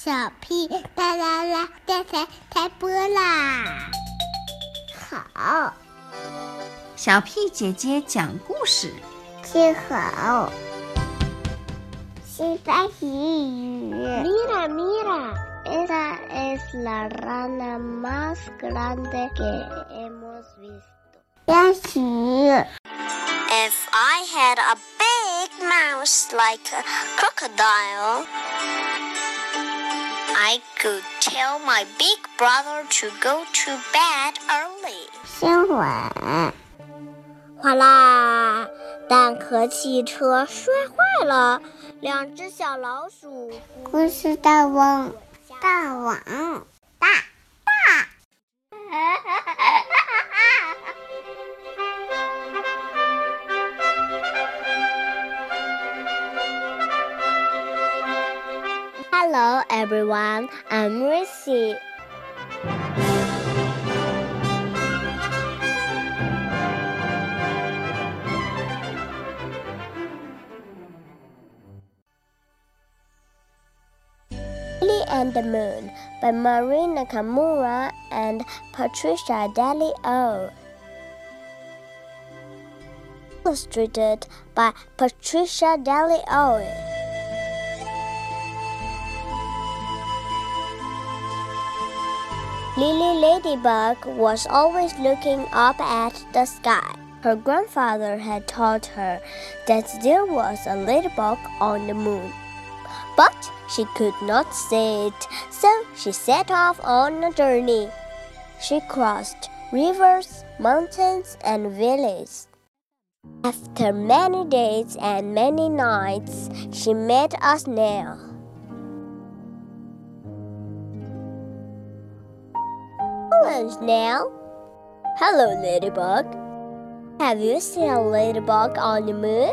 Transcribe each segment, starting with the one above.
小屁哒啦啦，电台开播啦！好，小屁姐姐讲故事。听好，西班牙语。Mira, mira, esa es la rana más grande que hemos visto. 练习。If I had a big mouse like a crocodile, I could tell my big brother to go to bed early. 新闻。哗啦！蛋壳汽车摔坏了，两只小老鼠。故事大王，大王，everyone, I'm. Lily and the Moon by Marie Nakamura and Patricia Daly O. Illustrated by Patricia Daly O. Lily Ladybug was always looking up at the sky. Her grandfather had taught her that there was a ladybug on the moon. But she could not see it, so she set off on a journey. She crossed rivers, mountains, and valleys. After many days and many nights, she met a snail. Snail. Hello, ladybug. Have you seen a ladybug on the moon?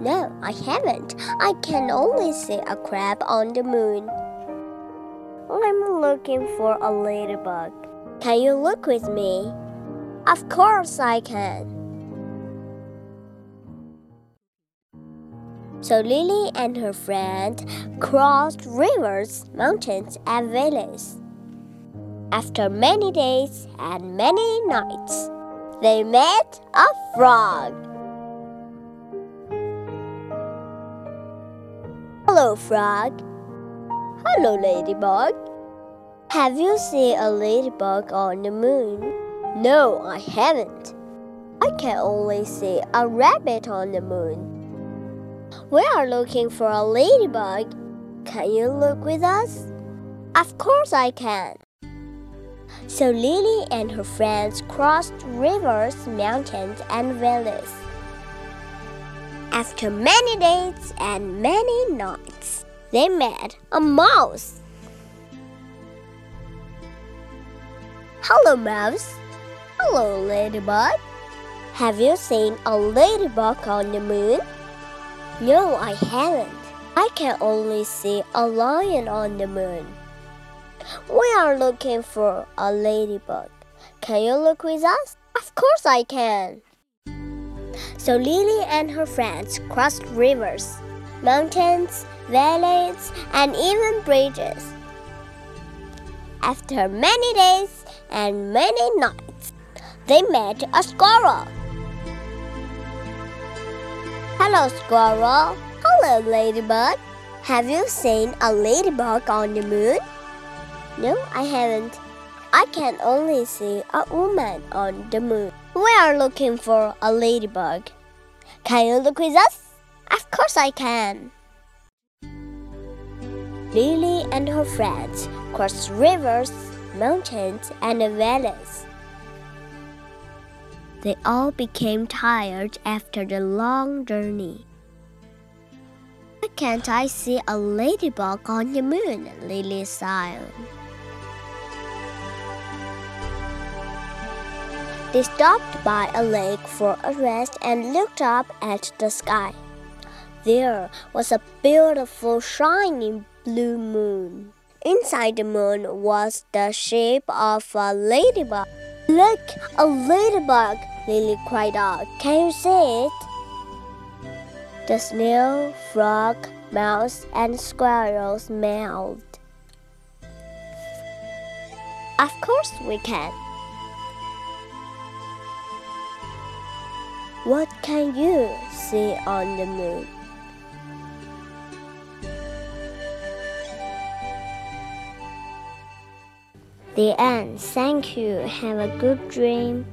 No, I haven't. I can only see a crab on the moon. I'm looking for a ladybug. Can you look with me? Of course I can. So Lily and her friend crossed rivers, mountains, and valleys. After many days and many nights, they met a frog. Hello, frog. Hello, ladybug. Have you seen a ladybug on the moon? No, I haven't. I can only see a rabbit on the moon. We are looking for a ladybug. Can you look with us? Of course I can. So Lily and her friends crossed rivers, mountains, and valleys. After many days and many nights, they met a mouse. Hello, mouse. Hello, ladybug. Have you seen a ladybug on the moon? No, I haven't. I can only see a lion on the moon. We are looking for a ladybug. Can you look with us? Of course I can. So Lily and her friends crossed rivers, mountains, valleys, and even bridges. After many days and many nights, they met a squirrel. Hello, squirrel. Hello, ladybug. Have you seen a ladybug on the moon? No, I haven't. I can only see a woman on the moon. We are looking for a ladybug. Can you look with us? Of course I can. Lily and her friends crossed rivers, mountains, and valleys. They all became tired after the long journey. Why can't I see a ladybug on the moon? Lily sighed. They stopped by a lake for a rest and looked up at the sky. There was a beautiful shining blue moon. Inside the moon was the shape of a ladybug. Look, a ladybug! Lily cried out. Can you see it? The snail, frog, mouse and squirrels smiled. Of course we can. What can you see on the moon? The end. Thank you. Have a good dream.